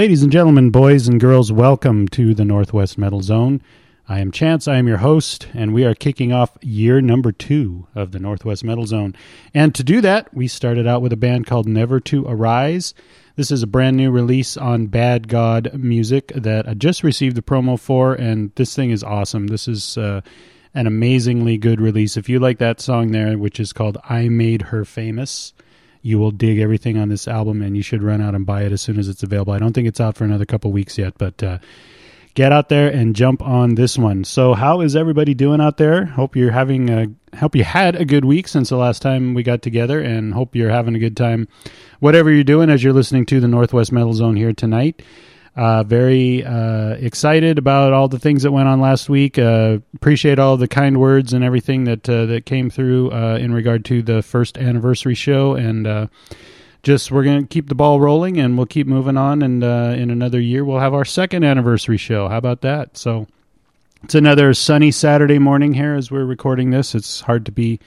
Ladies and gentlemen, boys and girls, welcome to the Northwest Metal Zone. I am Chance, I am your host, and we are kicking off year number two of the Northwest Metal Zone. And to do that, we started out with a band called Never to Arise. This is a brand new release on Bad God Music that I just received the promo for, and this thing is awesome. This is uh, an amazingly good release. If you like that song there, which is called I Made Her Famous, you will dig everything on this album and you should run out and buy it as soon as it's available. I don't think it's out for another couple weeks yet, but uh, get out there and jump on this one. So, how is everybody doing out there? Hope you're having a hope you had a good week since the last time we got together, and hope you're having a good time, whatever you're doing as you're listening to the Northwest Metal Zone here tonight. Uh, very uh, excited about all the things that went on last week. Uh, appreciate all the kind words and everything that uh, that came through uh, in regard to the first anniversary show, and uh, just we're gonna keep the ball rolling, and we'll keep moving on. And in another year, we'll have our second anniversary show. How about that? So it's another sunny Saturday morning here as we're recording this. It's hard to be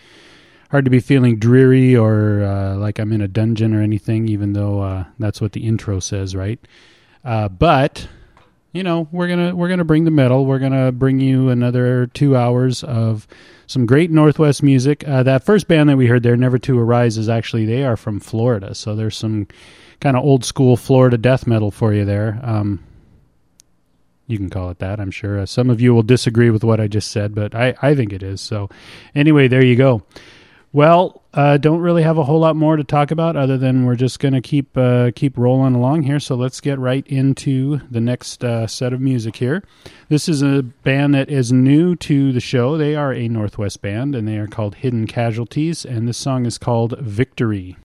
hard to be feeling dreary or like I'm in a dungeon or anything, even though that's what the intro says, right? Uh, but you know we're gonna we're gonna bring the metal. We're gonna bring you another two hours of some great Northwest music. Uh, that first band that we heard there, Never to Arise, is actually they are from Florida, so there's some kind of old school Florida death metal for you there. Um, you can call it that, I'm sure. Uh, some of you will disagree with what I just said, but I, I think it is. So, anyway, there you go. Well, uh, don't really have a whole lot more to talk about other than we're just going to keep uh, keep rolling along here. So let's get right into the next uh, set of music here. This is a band that is new to the show. They are a Northwest band and they are called Hidden Casualties, and this song is called Victory.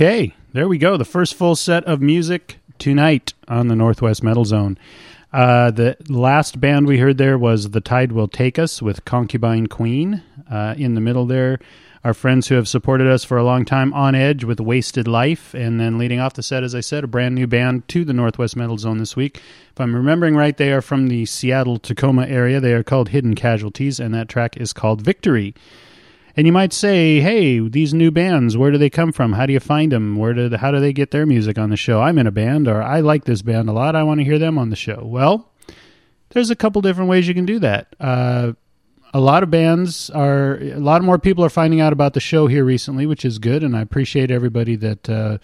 Okay, there we go. The first full set of music tonight on the Northwest Metal Zone. Uh, the last band we heard there was The Tide Will Take Us with Concubine Queen. Uh, in the middle there, our friends who have supported us for a long time, On Edge with Wasted Life. And then leading off the set, as I said, a brand new band to the Northwest Metal Zone this week. If I'm remembering right, they are from the Seattle Tacoma area. They are called Hidden Casualties, and that track is called Victory. And you might say, "Hey, these new bands, where do they come from? How do you find them? Where did how do they get their music on the show? I'm in a band or I like this band a lot. I want to hear them on the show." Well, there's a couple different ways you can do that. Uh, a lot of bands are a lot more people are finding out about the show here recently, which is good, and I appreciate everybody that uh,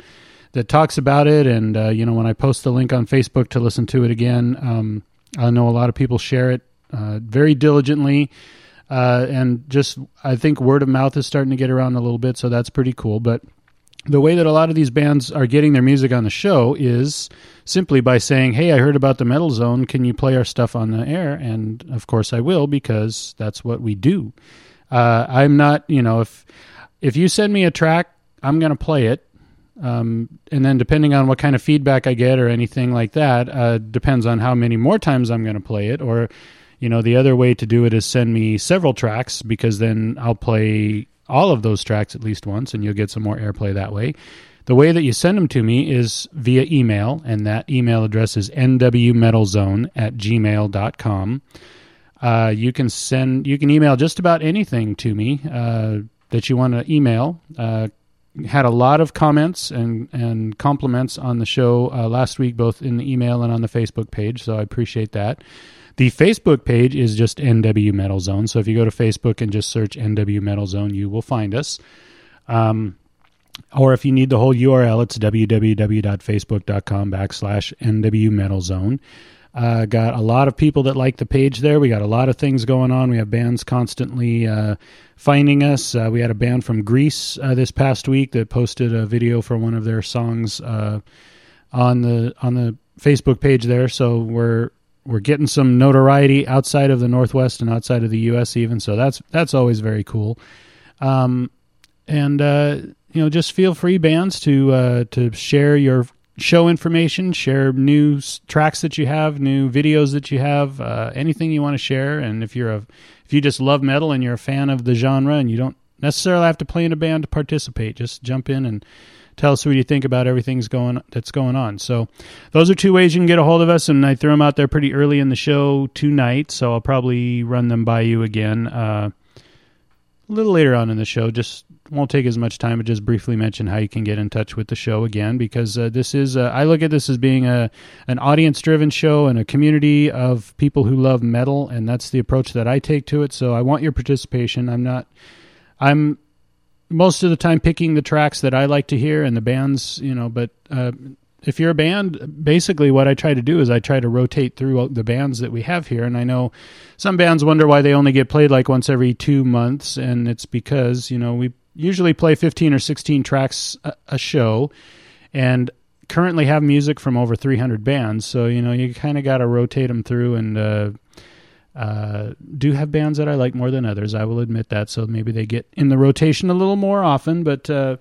that talks about it. And uh, you know, when I post the link on Facebook to listen to it again, um, I know a lot of people share it uh, very diligently. Uh, and just, I think word of mouth is starting to get around a little bit, so that's pretty cool. But the way that a lot of these bands are getting their music on the show is simply by saying, "Hey, I heard about the Metal Zone. Can you play our stuff on the air?" And of course, I will because that's what we do. Uh, I'm not, you know, if if you send me a track, I'm going to play it. Um, and then depending on what kind of feedback I get or anything like that, uh, depends on how many more times I'm going to play it. Or, you know, the other way to do it is send me several tracks because then I'll play all of those tracks at least once and you'll get some more airplay that way. The way that you send them to me is via email, and that email address is nwmetalzone at gmail.com. Uh, you can send, you can email just about anything to me uh, that you want to email. Uh, had a lot of comments and, and compliments on the show uh, last week, both in the email and on the Facebook page. So I appreciate that. The Facebook page is just NW Metal Zone. So if you go to Facebook and just search NW Metal Zone, you will find us. Um, or if you need the whole URL, it's www.facebook.com backslash NW Metal Zone. Uh, got a lot of people that like the page there. We got a lot of things going on. We have bands constantly uh, finding us. Uh, we had a band from Greece uh, this past week that posted a video for one of their songs uh, on the on the Facebook page there. So we're we're getting some notoriety outside of the Northwest and outside of the U.S. even. So that's that's always very cool. Um, and uh, you know, just feel free, bands, to uh, to share your show information, share new tracks that you have, new videos that you have, uh, anything you want to share. And if you're a if you just love metal and you're a fan of the genre and you don't necessarily have to play in a band to participate, just jump in and tell us what you think about everything's going that's going on. So those are two ways you can get a hold of us, and I threw them out there pretty early in the show tonight. So I'll probably run them by you again. Uh, a little later on in the show. Just won't take as much time, but just briefly mention how you can get in touch with the show again because uh, this is uh, I look at this as being a an audience driven show and a community of people who love metal, and that's the approach that I take to it. So I want your participation. I'm not I'm most of the time picking the tracks that I like to hear and the bands, you know, but uh, if you're a band, basically what I try to do is I try to rotate through the bands that we have here. And I know some bands wonder why they only get played like once every two months. And it's because, you know, we usually play 15 or 16 tracks a, a show and currently have music from over 300 bands. So, you know, you kind of got to rotate them through and, uh, uh, do have bands that I like more than others. I will admit that. So maybe they get in the rotation a little more often, but uh,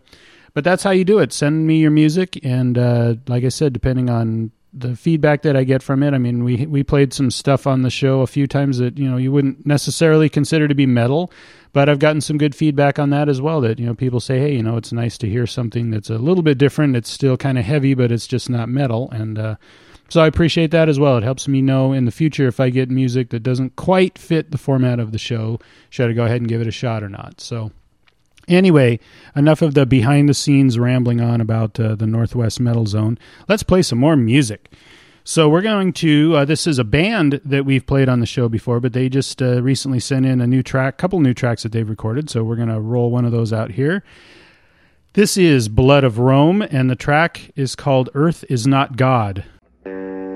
but that's how you do it. Send me your music, and uh, like I said, depending on the feedback that I get from it, I mean, we we played some stuff on the show a few times that you know you wouldn't necessarily consider to be metal, but I've gotten some good feedback on that as well. That you know people say, hey, you know, it's nice to hear something that's a little bit different. It's still kind of heavy, but it's just not metal, and uh, so I appreciate that as well. It helps me know in the future if I get music that doesn't quite fit the format of the show, should I go ahead and give it a shot or not. So, anyway, enough of the behind the scenes rambling on about uh, the Northwest Metal Zone. Let's play some more music. So, we're going to, uh, this is a band that we've played on the show before, but they just uh, recently sent in a new track, couple new tracks that they've recorded. So, we're going to roll one of those out here. This is Blood of Rome, and the track is called Earth is Not God. Thank you.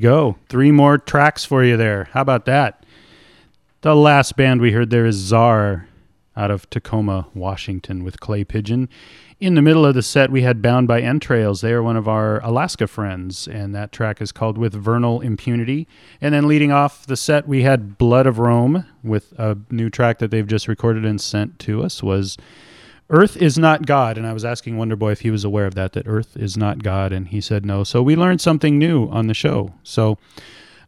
Go. Three more tracks for you there. How about that? The last band we heard there is Czar out of Tacoma, Washington, with Clay Pigeon. In the middle of the set, we had Bound by Entrails. They are one of our Alaska friends, and that track is called With Vernal Impunity. And then leading off the set, we had Blood of Rome with a new track that they've just recorded and sent to us was Earth is not God. And I was asking Wonderboy if he was aware of that, that Earth is not God. And he said no. So we learned something new on the show. So,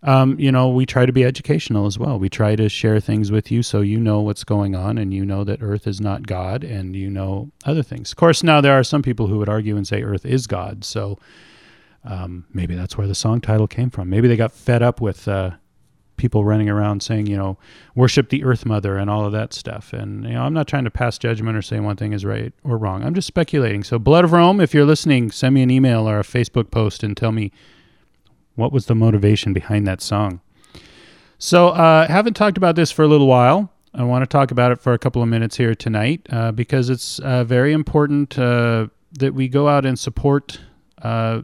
um, you know, we try to be educational as well. We try to share things with you so you know what's going on and you know that Earth is not God and you know other things. Of course, now there are some people who would argue and say Earth is God. So um, maybe that's where the song title came from. Maybe they got fed up with. Uh, people running around saying, you know, worship the Earth Mother and all of that stuff. And you know, I'm not trying to pass judgment or say one thing is right or wrong. I'm just speculating. So, Blood of Rome, if you're listening, send me an email or a Facebook post and tell me what was the motivation behind that song. So, uh, haven't talked about this for a little while. I want to talk about it for a couple of minutes here tonight uh, because it's uh, very important uh, that we go out and support uh,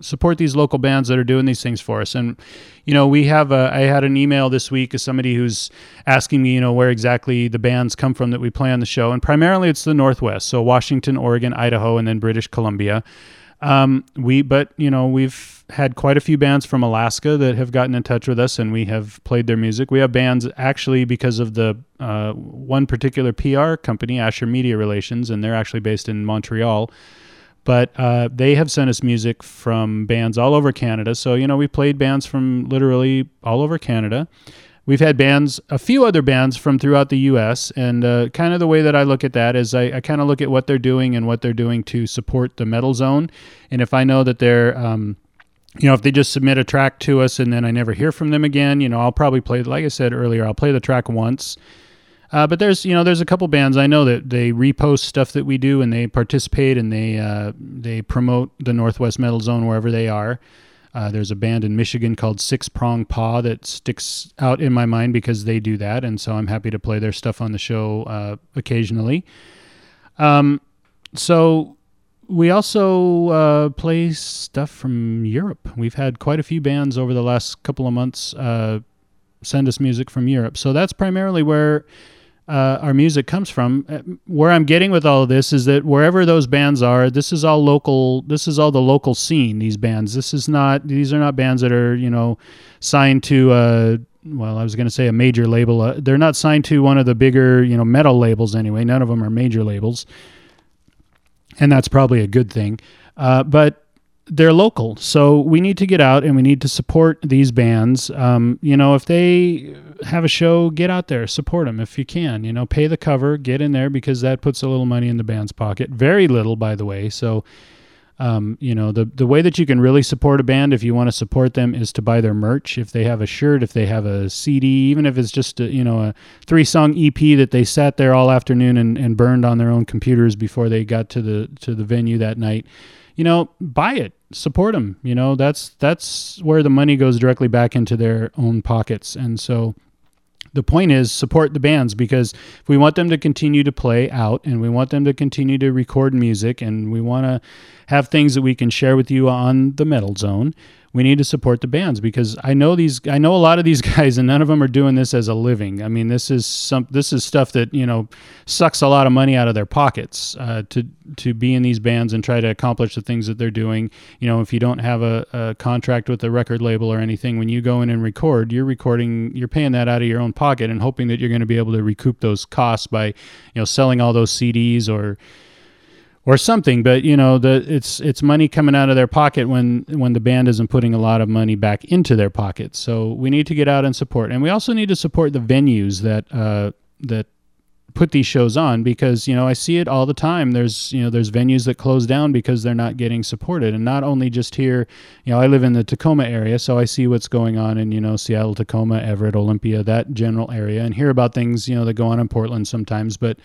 support these local bands that are doing these things for us. And you know, we have a, I had an email this week of somebody who's asking me, you know, where exactly the bands come from that we play on the show, and primarily it's the Northwest, so Washington, Oregon, Idaho, and then British Columbia. Um, we, but you know, we've had quite a few bands from Alaska that have gotten in touch with us, and we have played their music. We have bands actually because of the uh, one particular PR company, Asher Media Relations, and they're actually based in Montreal but uh, they have sent us music from bands all over Canada. So, you know, we played bands from literally all over Canada. We've had bands, a few other bands from throughout the U.S. And uh, kind of the way that I look at that is I, I kind of look at what they're doing and what they're doing to support the metal zone. And if I know that they're, um, you know, if they just submit a track to us and then I never hear from them again, you know, I'll probably play, like I said earlier, I'll play the track once uh, but there's you know there's a couple bands I know that they repost stuff that we do and they participate and they uh, they promote the Northwest Metal Zone wherever they are. Uh, there's a band in Michigan called Six Prong Paw that sticks out in my mind because they do that, and so I'm happy to play their stuff on the show uh, occasionally. Um, so we also uh, play stuff from Europe. We've had quite a few bands over the last couple of months uh, send us music from Europe. So that's primarily where uh, our music comes from. Uh, Where I'm getting with all of this is that wherever those bands are, this is all local. This is all the local scene. These bands. This is not. These are not bands that are you know signed to a well, I was going to say a major label. Uh, they're not signed to one of the bigger, you know, metal labels anyway. None of them are major labels, and that's probably a good thing. Uh, but they're local, so we need to get out and we need to support these bands. Um, you know, if they have a show, get out there, support them if you can. You know, pay the cover, get in there because that puts a little money in the band's pocket. Very little, by the way. So um, you know the the way that you can really support a band if you want to support them is to buy their merch if they have a shirt if they have a cd even if it's just a, you know a three song ep that they sat there all afternoon and, and burned on their own computers before they got to the to the venue that night you know buy it support them you know that's that's where the money goes directly back into their own pockets. And so the point is support the bands because if we want them to continue to play out and we want them to continue to record music and we want to have things that we can share with you on the metal zone we need to support the bands because I know these I know a lot of these guys and none of them are doing this as a living. I mean, this is some this is stuff that, you know, sucks a lot of money out of their pockets uh, to to be in these bands and try to accomplish the things that they're doing. You know, if you don't have a, a contract with a record label or anything, when you go in and record, you're recording you're paying that out of your own pocket and hoping that you're going to be able to recoup those costs by, you know, selling all those CDs or or something but you know the it's it's money coming out of their pocket when when the band isn't putting a lot of money back into their pocket. So we need to get out and support. And we also need to support the venues that uh, that put these shows on because you know I see it all the time. There's you know there's venues that close down because they're not getting supported. And not only just here you know I live in the Tacoma area so I see what's going on in you know Seattle Tacoma Everett Olympia that general area. And hear about things you know that go on in Portland sometimes. But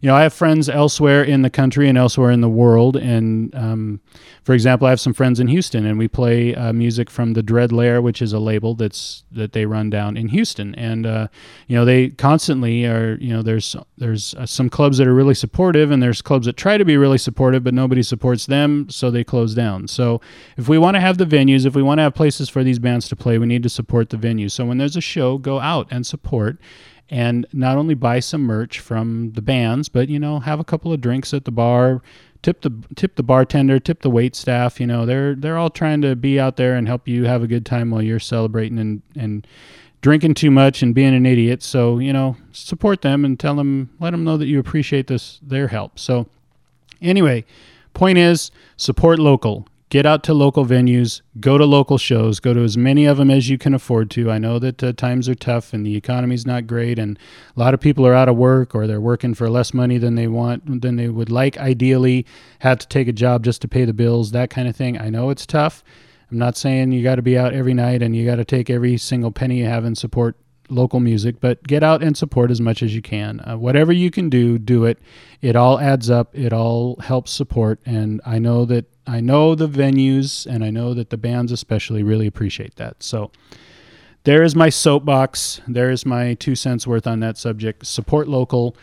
you know, I have friends elsewhere in the country and elsewhere in the world. And um, for example, I have some friends in Houston, and we play uh, music from the Dread Lair, which is a label that's that they run down in Houston. And uh, you know, they constantly are. You know, there's there's uh, some clubs that are really supportive, and there's clubs that try to be really supportive, but nobody supports them, so they close down. So if we want to have the venues, if we want to have places for these bands to play, we need to support the venues. So when there's a show, go out and support and not only buy some merch from the bands, but you know, have a couple of drinks at the bar, tip the tip the bartender, tip the wait staff. You know, they're they're all trying to be out there and help you have a good time while you're celebrating and and drinking too much and being an idiot. So you know, support them and tell them, let them know that you appreciate this their help. So anyway, point is support local get out to local venues, go to local shows, go to as many of them as you can afford to. I know that uh, times are tough and the economy's not great, and a lot of people are out of work or they're working for less money than they want, than they would like. Ideally, have to take a job just to pay the bills, that kind of thing. I know it's tough. I'm not saying you got to be out every night and you got to take every single penny you have and support local music, but get out and support as much as you can. Uh, whatever you can do, do it. It all adds up. It all helps support, and I know that I know the venues and I know that the bands especially really appreciate that. So there is my soapbox. There is my two cents worth on that subject. Support local.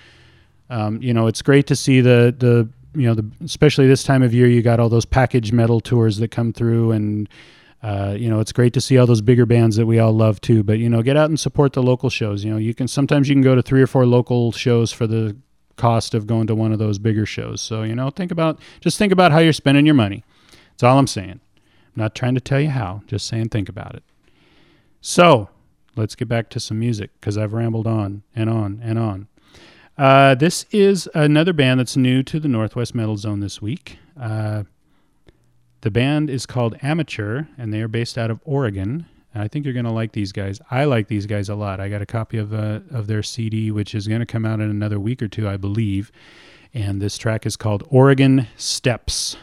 Um, you know, it's great to see the the you know the especially this time of year you got all those package metal tours that come through and uh, you know it's great to see all those bigger bands that we all love too but you know get out and support the local shows you know you can sometimes you can go to three or four local shows for the cost of going to one of those bigger shows. So, you know, think about just think about how you're spending your money. That's all I'm saying. I'm not trying to tell you how, just saying think about it. So, let's get back to some music because I've rambled on and on and on. Uh, this is another band that's new to the Northwest Metal Zone this week. Uh, the band is called Amateur, and they are based out of Oregon. And I think you're going to like these guys. I like these guys a lot. I got a copy of uh, of their CD, which is going to come out in another week or two, I believe. And this track is called Oregon Steps.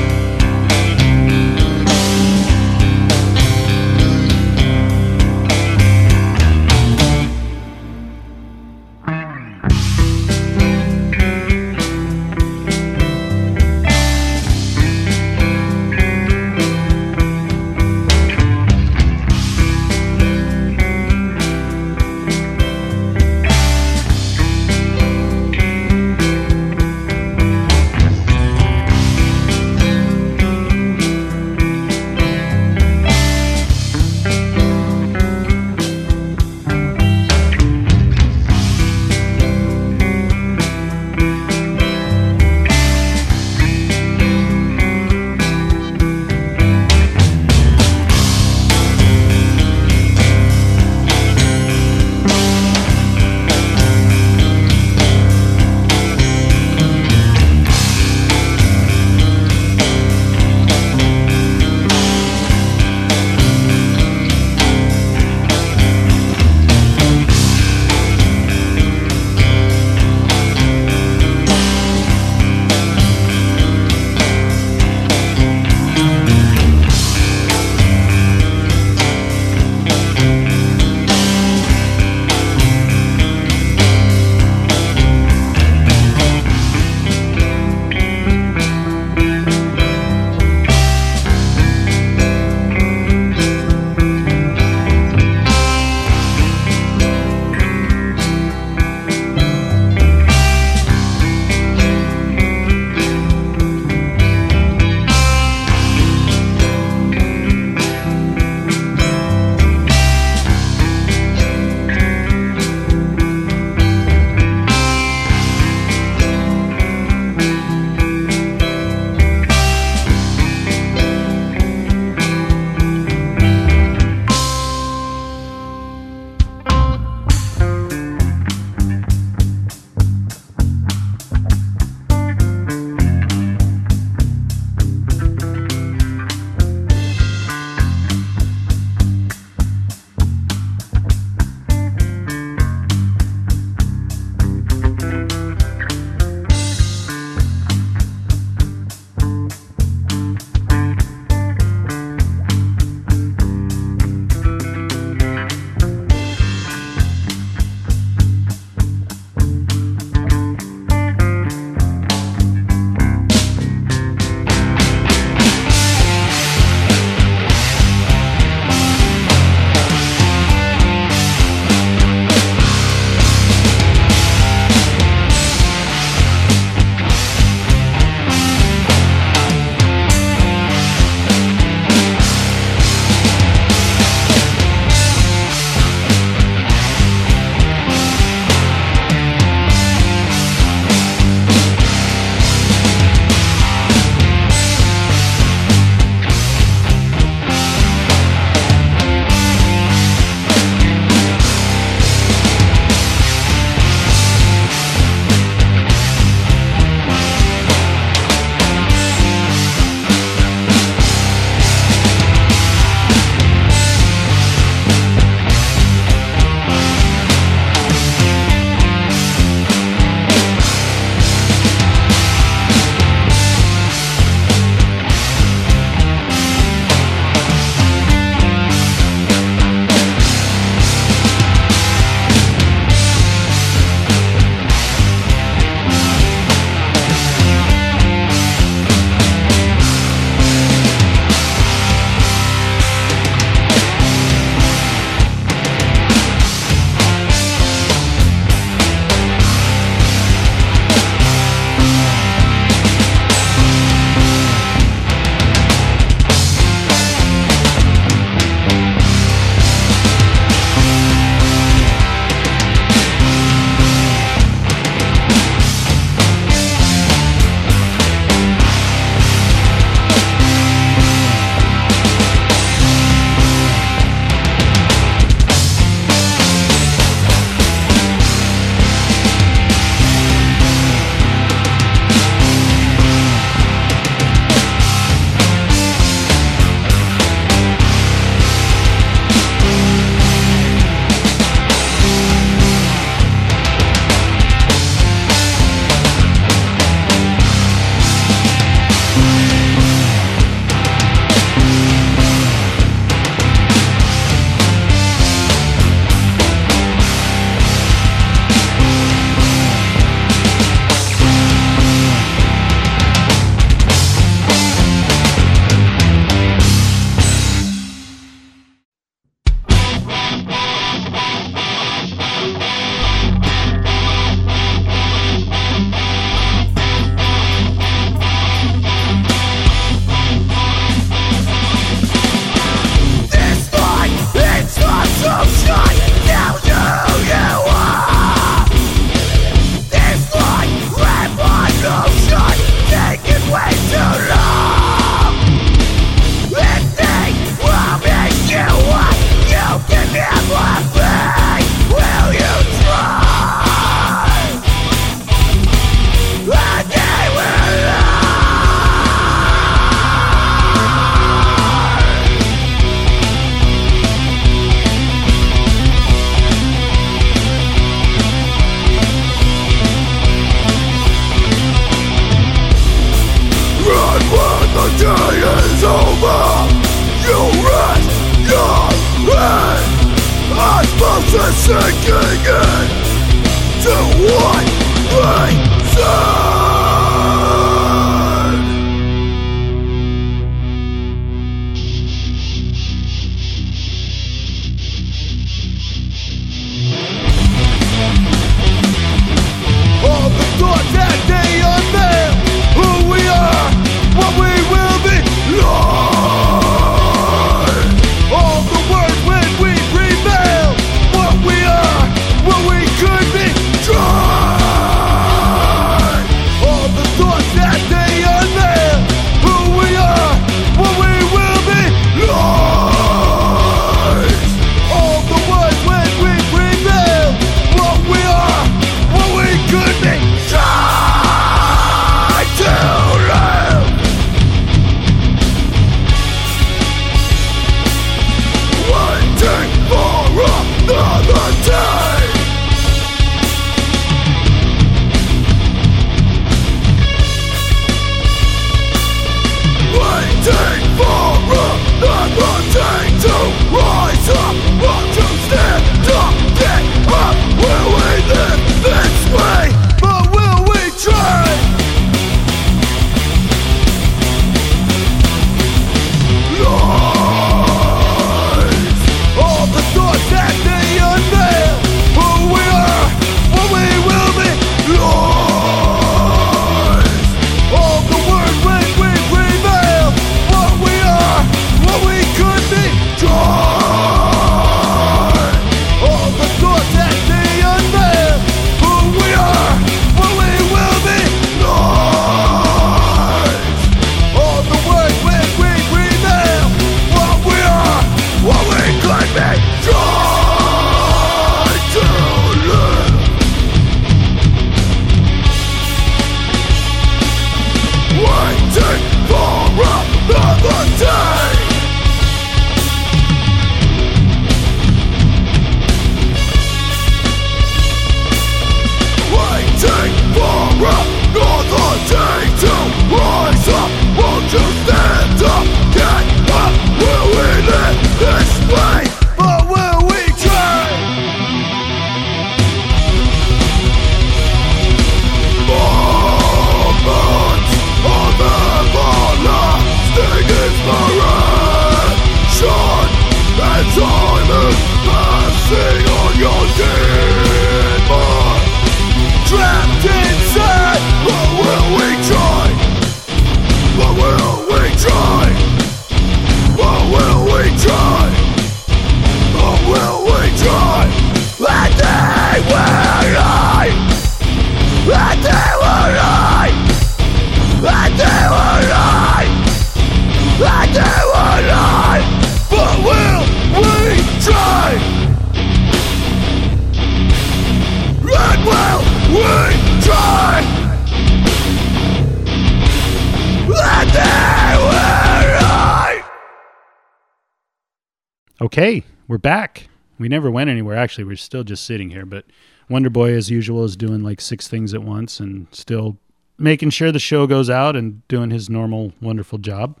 Okay, we're back. We never went anywhere. Actually, we're still just sitting here. But Wonder Boy, as usual, is doing like six things at once and still making sure the show goes out and doing his normal, wonderful job.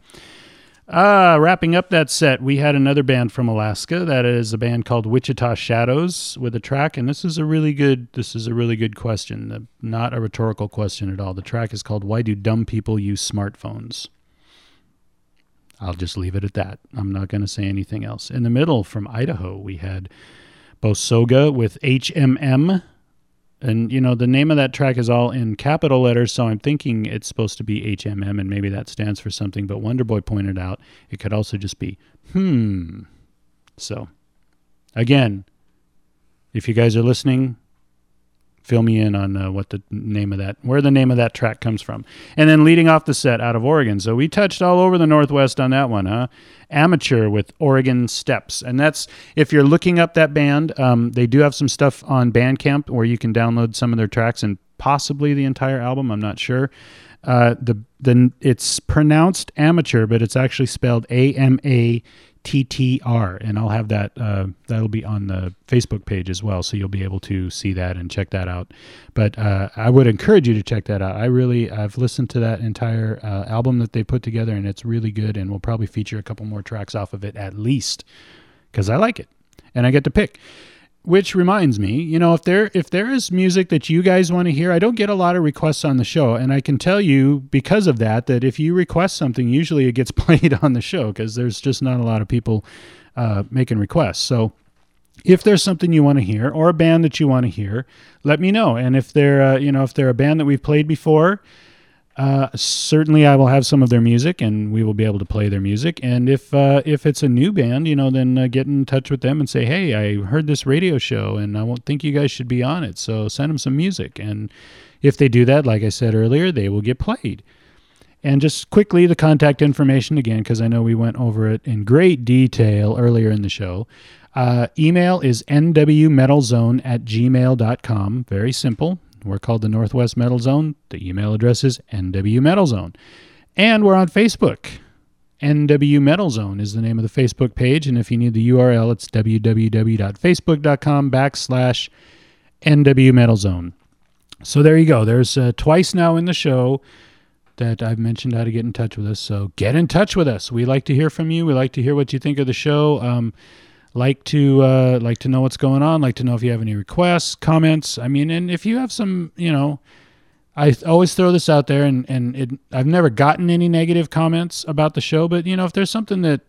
Uh, wrapping up that set, we had another band from Alaska. That is a band called Wichita Shadows with a track, and this is a really good. This is a really good question, not a rhetorical question at all. The track is called "Why Do Dumb People Use Smartphones." I'll just leave it at that. I'm not going to say anything else. In the middle, from Idaho, we had Bosoga with HMM. And, you know, the name of that track is all in capital letters, so I'm thinking it's supposed to be HMM, and maybe that stands for something. But Wonderboy pointed out it could also just be hmm. So, again, if you guys are listening, fill me in on uh, what the name of that, where the name of that track comes from. And then leading off the set out of Oregon. So we touched all over the Northwest on that one, huh? Amateur with Oregon Steps. And that's, if you're looking up that band, um, they do have some stuff on Bandcamp where you can download some of their tracks and possibly the entire album. I'm not sure. Uh, the the it's pronounced amateur, but it's actually spelled A M A T T R, and I'll have that. Uh, that'll be on the Facebook page as well, so you'll be able to see that and check that out. But uh, I would encourage you to check that out. I really I've listened to that entire uh, album that they put together, and it's really good. And we'll probably feature a couple more tracks off of it at least because I like it, and I get to pick. Which reminds me, you know, if there if there is music that you guys want to hear, I don't get a lot of requests on the show, and I can tell you because of that that if you request something, usually it gets played on the show because there's just not a lot of people uh, making requests. So if there's something you want to hear or a band that you want to hear, let me know. And if they're uh, you know if they're a band that we've played before, uh, certainly I will have some of their music, and we will be able to play their music. And if uh, if it's a new band, you know, then uh, get in touch with them and say, hey, I heard this radio show, and I won't think you guys should be on it. So send them some music, and if they do that, like I said earlier, they will get played. And just quickly, the contact information again, because I know we went over it in great detail earlier in the show. Uh, email is nwmetalzone at gmail.com. Very simple. We're called the Northwest Metal Zone. The email address is nwmetalzone. And we're on Facebook. NW Metal Zone is the name of the Facebook page. And if you need the URL, it's www.facebook.com backslash NW Metal Zone. So there you go. There's uh, twice now in the show that I've mentioned how to get in touch with us. So get in touch with us. We like to hear from you. We like to hear what you think of the show. Um, like to uh, like to know what's going on. Like to know if you have any requests, comments. I mean, and if you have some, you know, I always throw this out there, and and it, I've never gotten any negative comments about the show. But you know, if there's something that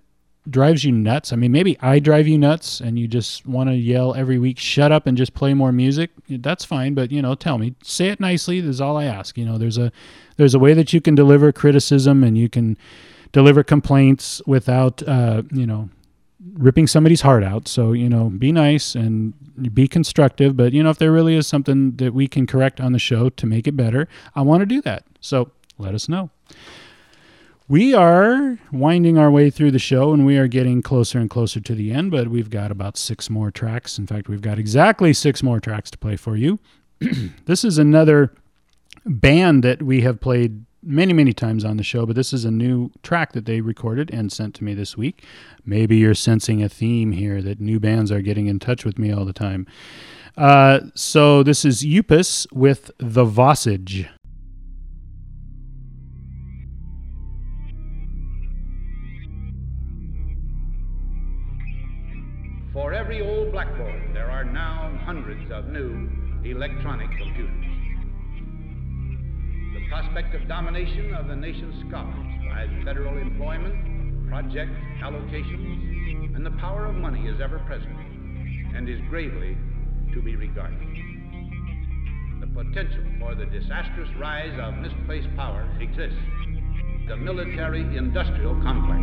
drives you nuts, I mean, maybe I drive you nuts, and you just want to yell every week, "Shut up!" and just play more music. That's fine, but you know, tell me, say it nicely. Is all I ask. You know, there's a there's a way that you can deliver criticism, and you can deliver complaints without, uh, you know, ripping somebody's heart out. So, you know, be nice and be constructive. But, you know, if there really is something that we can correct on the show to make it better, I want to do that. So let us know. We are winding our way through the show and we are getting closer and closer to the end, but we've got about six more tracks. In fact, we've got exactly six more tracks to play for you. this is another band that we have played many, many times on the show, but this is a new track that they recorded and sent to me this week. Maybe you're sensing a theme here that new bands are getting in touch with me all the time. Uh, so this is Upus with The Vossage. For every old blackboard, there are now hundreds of new electronic computers. The prospect of domination of the nation's scholars by federal employment, project allocations, and the power of money is ever present and is gravely to be regarded. The potential for the disastrous rise of misplaced power exists. The military industrial complex.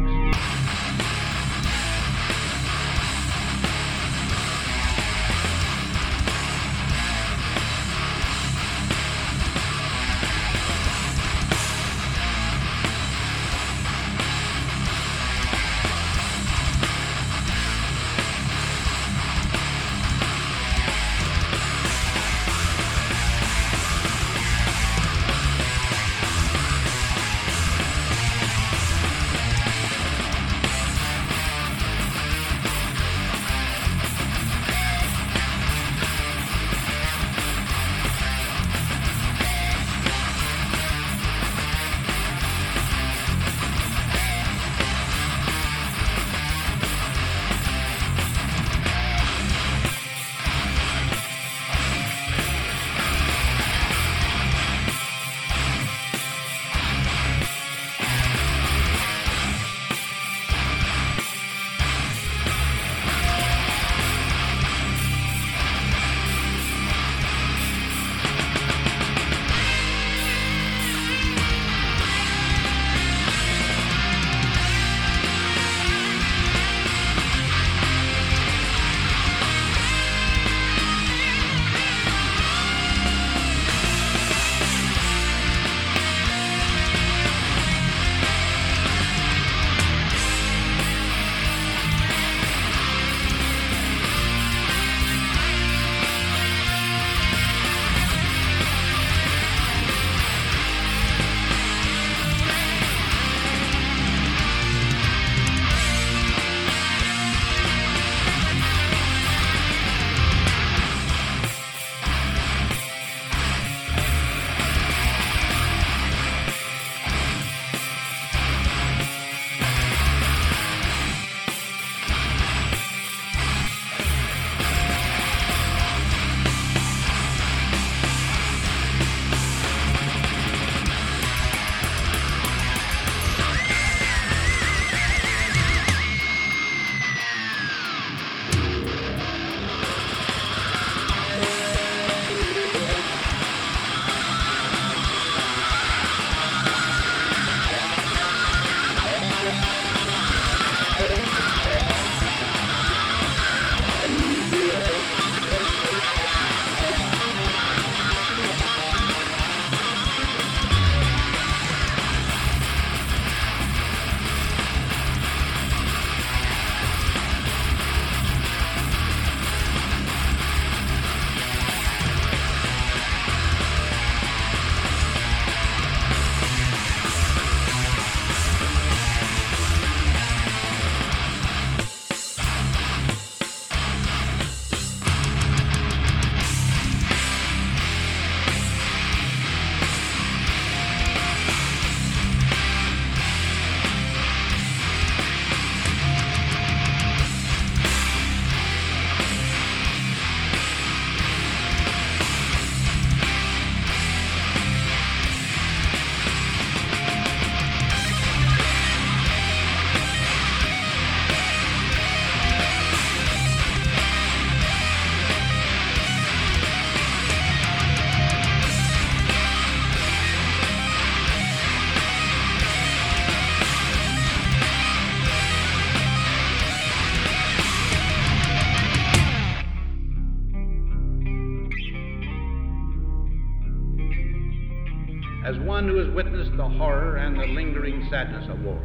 Horror and the lingering sadness of war,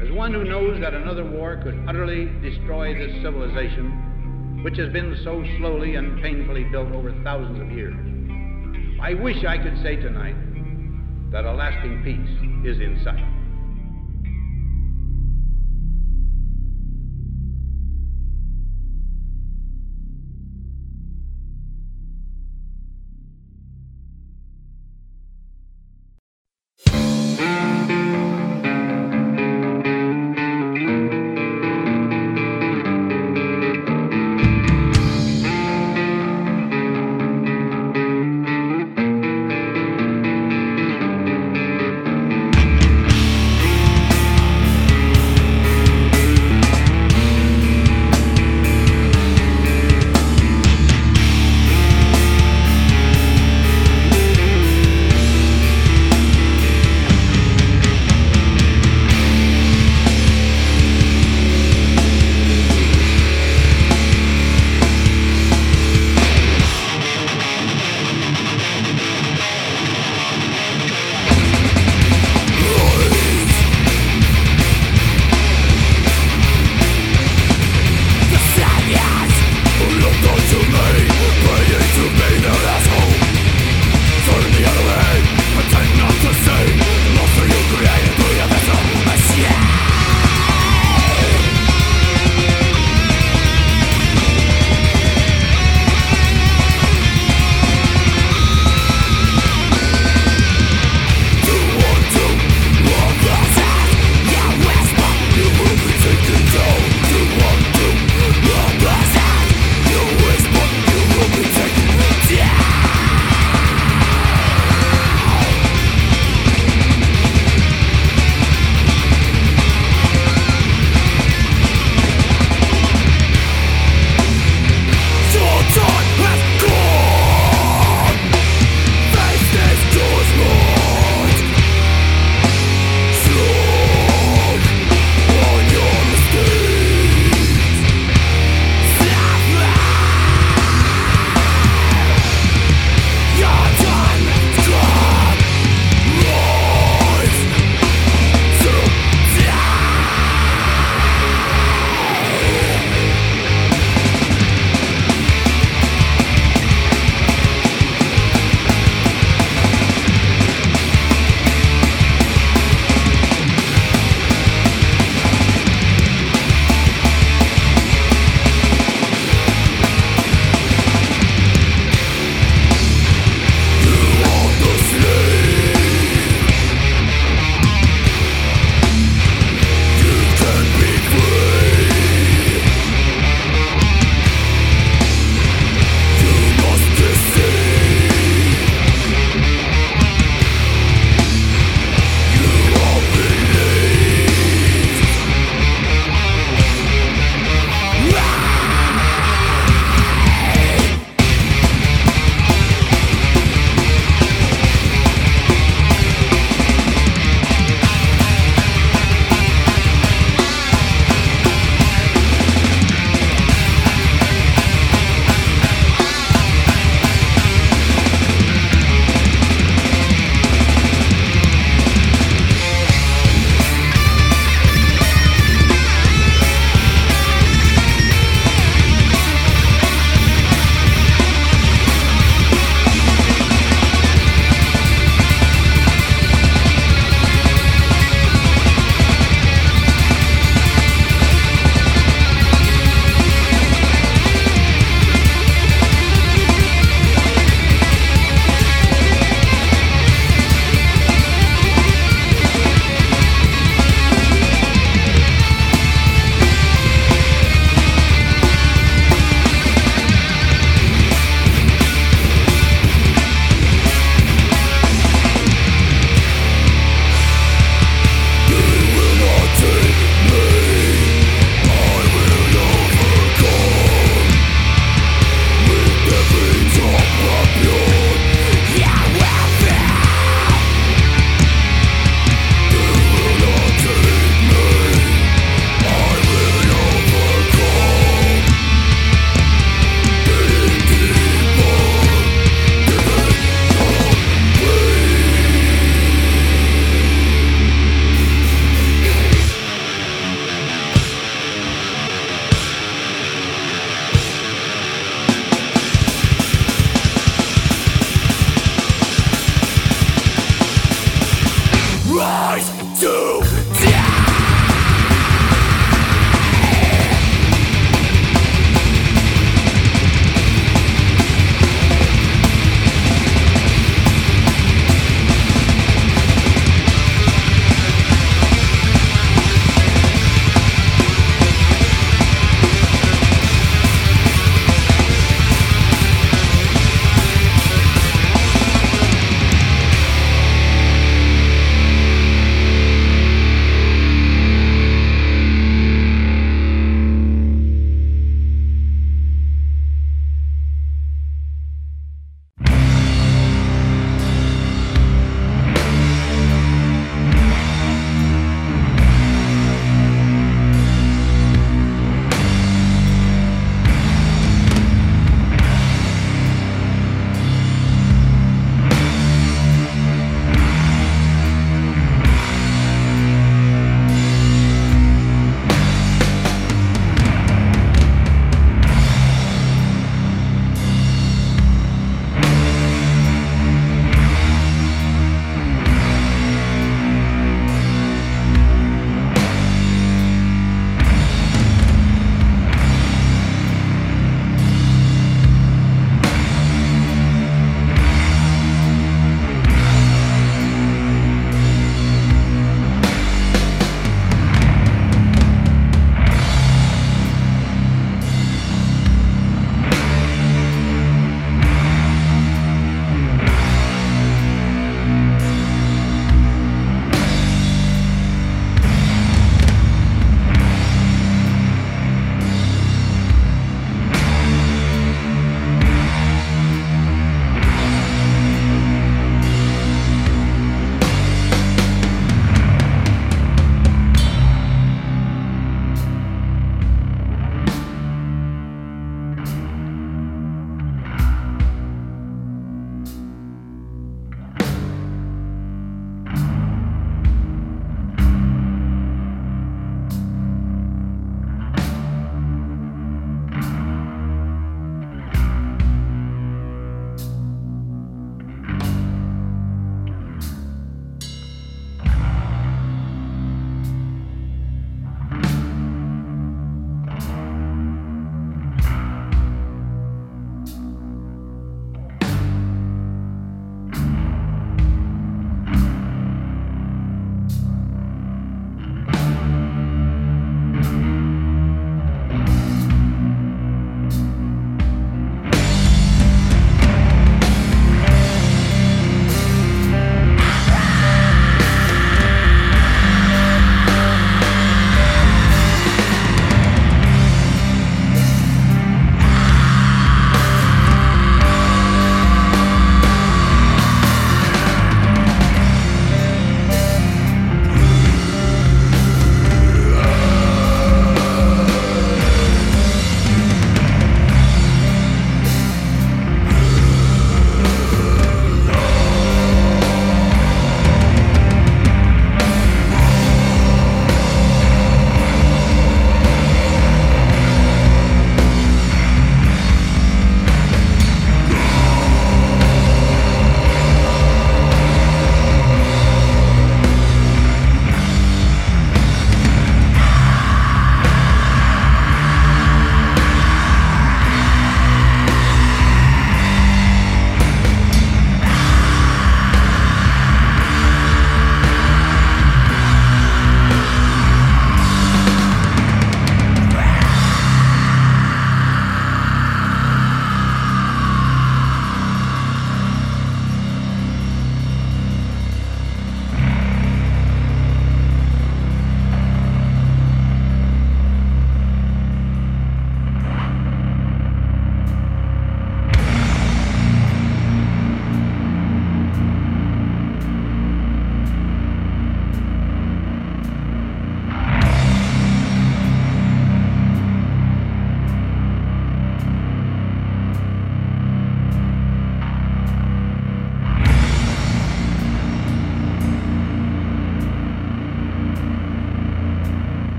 as one who knows that another war could utterly destroy this civilization, which has been so slowly and painfully built over thousands of years, I wish I could say tonight that a lasting peace is in sight.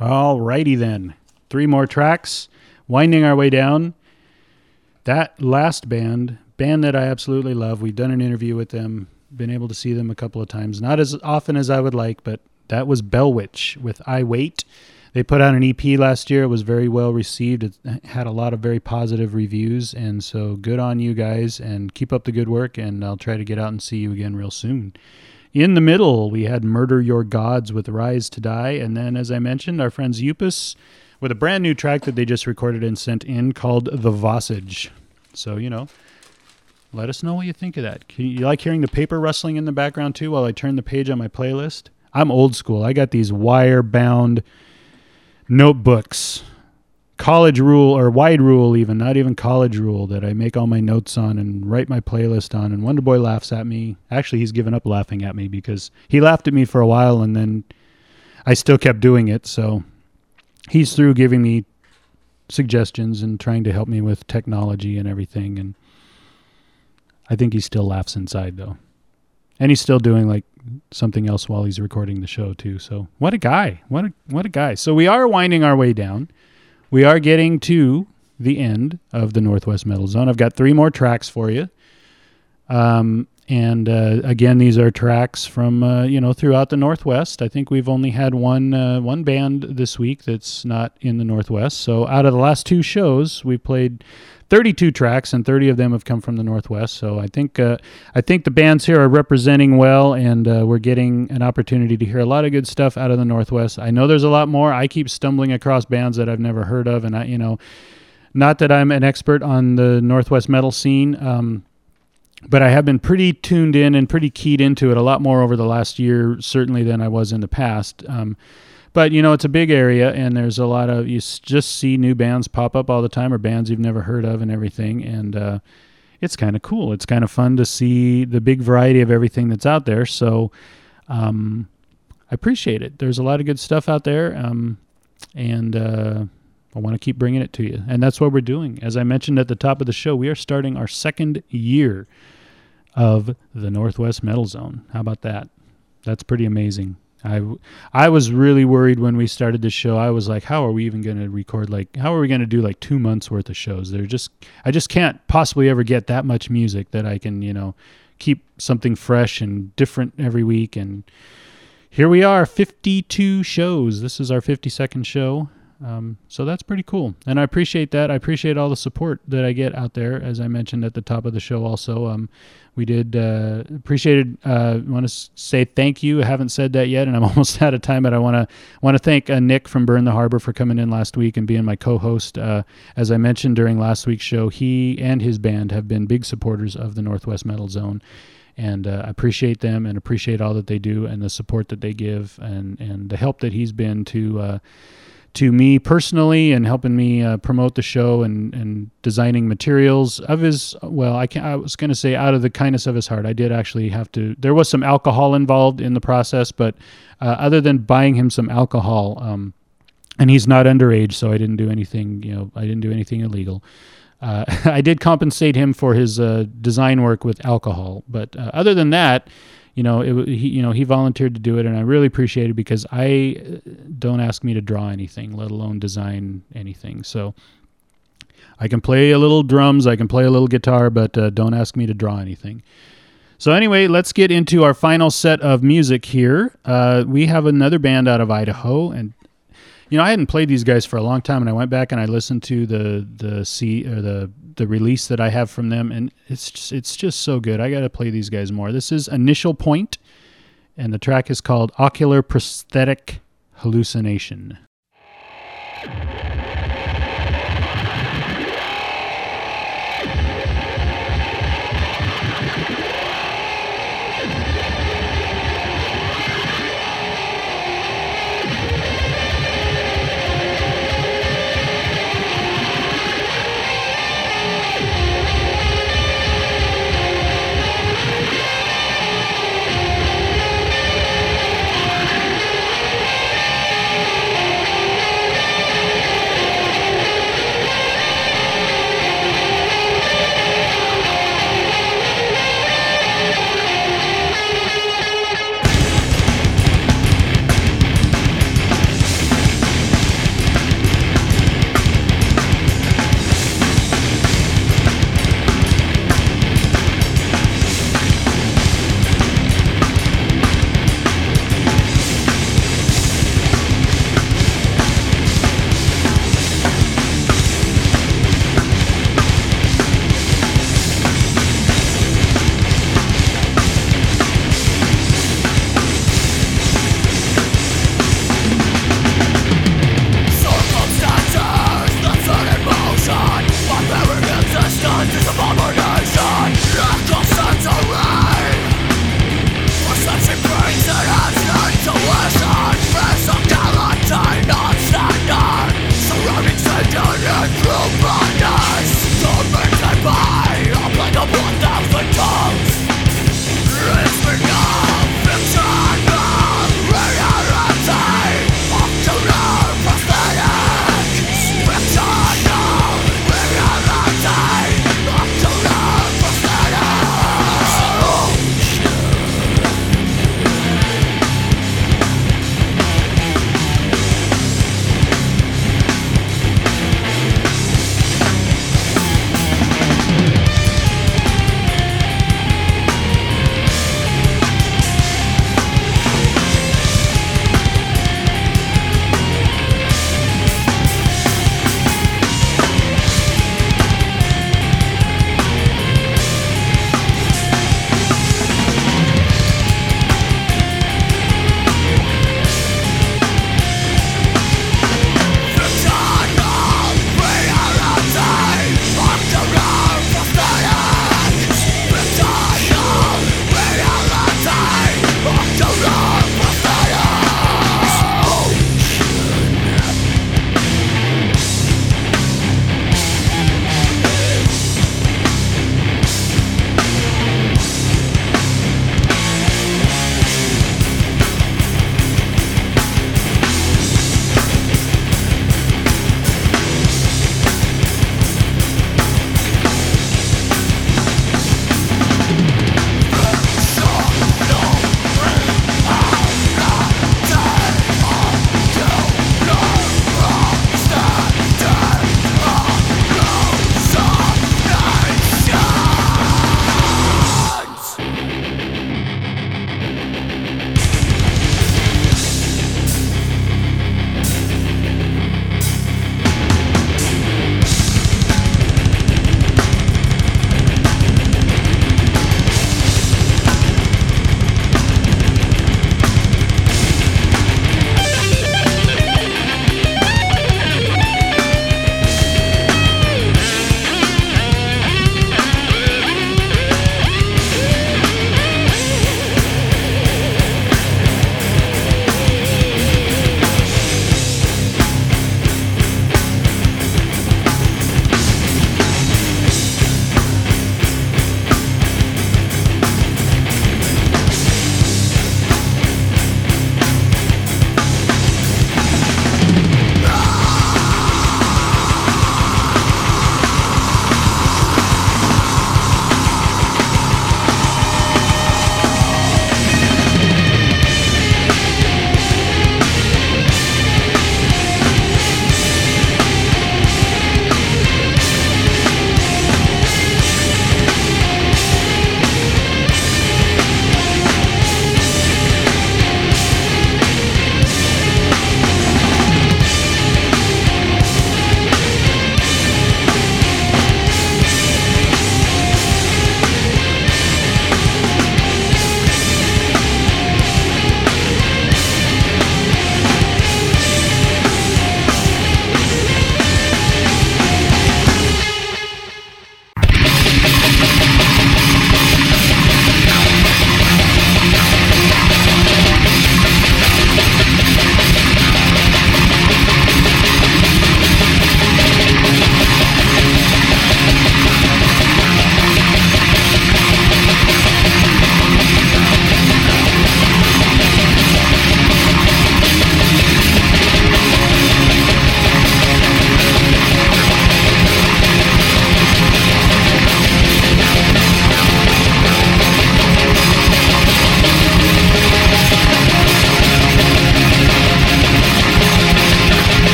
Alrighty then. Three more tracks. Winding our way down. That last band, band that I absolutely love. We've done an interview with them, been able to see them a couple of times. Not as often as I would like, but that was Bell Witch with I Wait. They put out an EP last year. It was very well received. It had a lot of very positive reviews. And so good on you guys and keep up the good work. And I'll try to get out and see you again real soon. In the middle, we had Murder Your Gods with Rise to Die. And then, as I mentioned, our friends Upus with a brand new track that they just recorded and sent in called The Vossage. So, you know, let us know what you think of that. You like hearing the paper rustling in the background too while I turn the page on my playlist? I'm old school. I got these wire bound notebooks, college rule or wide rule, even not even college rule, that I make all my notes on and write my playlist on. And Wonder Boy laughs at me. Actually, he's given up laughing at me because he laughed at me for a while and then I still kept doing it. So he's through giving me suggestions and trying to help me with technology and everything. And I think he still laughs inside though. And he's still doing like something else while he's recording the show too. So what a guy. What a what a guy. So we are winding our way down. We are getting to the end of the Northwest Metal Zone. I've got three more tracks for you. Um, and uh, again, these are tracks from uh, you know throughout the Northwest. I think we've only had one uh, one band this week that's not in the Northwest. So out of the last two shows, we played 32 tracks, and 30 of them have come from the Northwest. So I think uh, I think the bands here are representing well, and uh, we're getting an opportunity to hear a lot of good stuff out of the Northwest. I know there's a lot more. I keep stumbling across bands that I've never heard of, and I you know, not that I'm an expert on the Northwest metal scene. Um, but I have been pretty tuned in and pretty keyed into it a lot more over the last year, certainly than I was in the past. Um, but you know, it's a big area, and there's a lot of you just see new bands pop up all the time, or bands you've never heard of, and everything. And uh, it's kind of cool. It's kind of fun to see the big variety of everything that's out there. So um, I appreciate it. There's a lot of good stuff out there, um, and uh, I want to keep bringing it to you. And that's what we're doing. As I mentioned at the top of the show, we are starting our second year of the Northwest Metal Zone. How about that? That's pretty amazing. I, I was really worried when we started the show. I was like, how are we even going to record like how are we going to do like 2 months worth of shows? They're just I just can't possibly ever get that much music that I can, you know, keep something fresh and different every week and here we are 52 shows. This is our 52nd show. Um, so that's pretty cool. And I appreciate that. I appreciate all the support that I get out there. As I mentioned at the top of the show, also, um, we did uh, appreciated. Uh, want to say thank you. I haven't said that yet, and I'm almost out of time. But I want to want to thank uh, Nick from Burn the Harbor for coming in last week and being my co-host. Uh, as I mentioned during last week's show, he and his band have been big supporters of the Northwest Metal Zone and uh, I appreciate them and appreciate all that they do and the support that they give and and the help that he's been to uh, to me personally and helping me uh, promote the show and and designing materials of his well I can I was going to say out of the kindness of his heart. I did actually have to there was some alcohol involved in the process but uh, other than buying him some alcohol um, and he's not underage so I didn't do anything you know I didn't do anything illegal. Uh, I did compensate him for his uh, design work with alcohol, but uh, other than that, you know, it, he you know he volunteered to do it, and I really appreciate it because I uh, don't ask me to draw anything, let alone design anything. So I can play a little drums, I can play a little guitar, but uh, don't ask me to draw anything. So anyway, let's get into our final set of music here. Uh, we have another band out of Idaho, and you know, I hadn't played these guys for a long time, and I went back and I listened to the the C or the the release that I have from them, and it's just, it's just so good. I got to play these guys more. This is Initial Point, and the track is called Ocular Prosthetic Hallucination.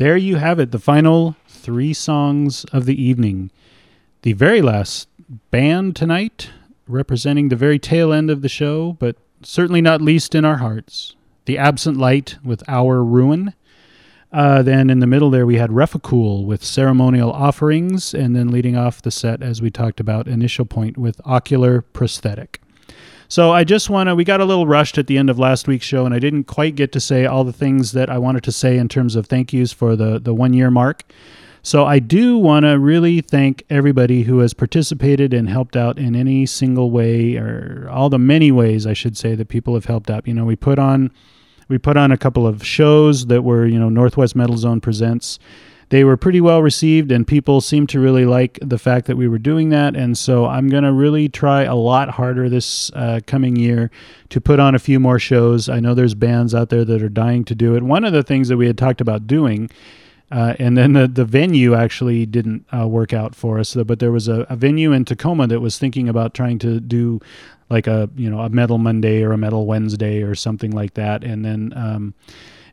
There you have it, the final three songs of the evening. The very last band tonight, representing the very tail end of the show, but certainly not least in our hearts. The Absent Light with Our Ruin. Uh, then in the middle there we had Refacool with Ceremonial Offerings, and then leading off the set, as we talked about, Initial Point with Ocular Prosthetic. So I just want to, we got a little rushed at the end of last week's show, and I didn't quite get to say all the things that I wanted to say in terms of thank yous for the, the one year mark. So I do want to really thank everybody who has participated and helped out in any single way, or all the many ways, I should say, that people have helped out. You know, we put on. We put on a couple of shows that were, you know, Northwest Metal Zone presents they were pretty well received and people seemed to really like the fact that we were doing that. And so i'm going to really try a lot harder this uh, coming year to put on a few more shows. I know there's bands out there that are dying to do it. One of the things that we had talked about doing uh, and then the, the venue actually didn't uh, work out for us. But there was a, a venue in tacoma that was thinking about trying to do like a you know a metal monday or a metal wednesday or something like that. And then um,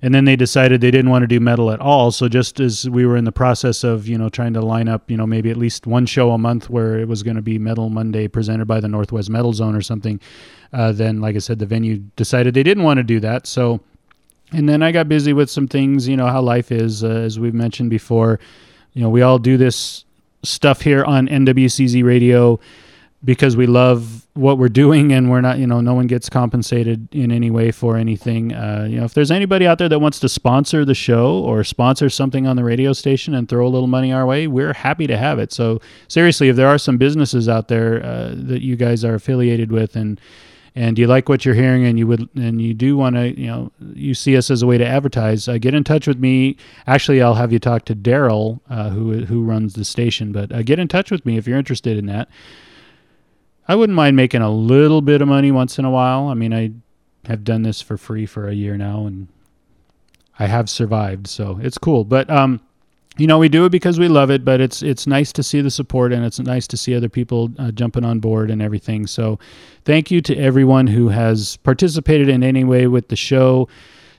and then they decided they didn't want to do metal at all. So just as we were in the process of you know trying to line up you know maybe at least one show a month where it was going to be metal monday presented by the northwest metal zone or something uh, then like i said the venue decided they didn't want to do that. So and then i got busy with some things you know how life is uh, as we've mentioned before. You know we all do this stuff here on nwcz radio because we love what we're doing and we're not you know no one gets compensated in any way for anything. Uh, you know if there's anybody out there that wants to sponsor the show or sponsor something on the radio station and throw a little money our way we're happy to have it. So seriously if there are some businesses out there uh, that you guys are affiliated with and and you like what you're hearing and you would and you do want to you know you see us as a way to advertise uh, get in touch with me. Actually i'll have you talk to daryl uh, who who runs the station but uh, get in touch with me if you're interested in that I wouldn't mind making a little bit of money once in a while. I mean, I have done this for free for a year now and I have survived, so it's cool. But um you know, we do it because we love it, but it's it's nice to see the support and it's nice to see other people uh, jumping on board and everything. So, thank you to everyone who has participated in any way with the show.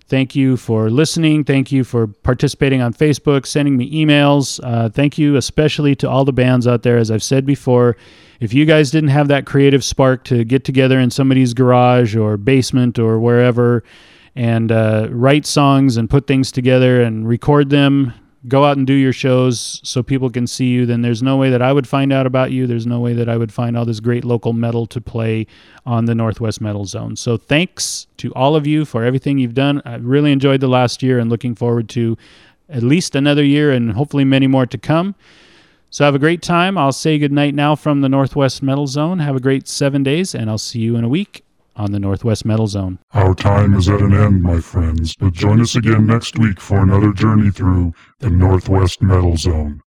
Thank you for listening. Thank you for participating on Facebook, sending me emails. Uh, thank you especially to all the bands out there. As I've said before, if you guys didn't have that creative spark to get together in somebody's garage or basement or wherever and uh, write songs and put things together and record them, go out and do your shows so people can see you, then there's no way that I would find out about you. There's no way that I would find all this great local metal to play on the Northwest Metal Zone. So thanks to all of you for everything you've done. I really enjoyed the last year and looking forward to at least another year and hopefully many more to come. So have a great time. I'll say goodnight now from the Northwest Metal Zone. Have a great seven days, and I'll see you in a week on the Northwest Metal Zone. Our time is at an end, my friends, but join us again next week for another journey through the Northwest Metal Zone.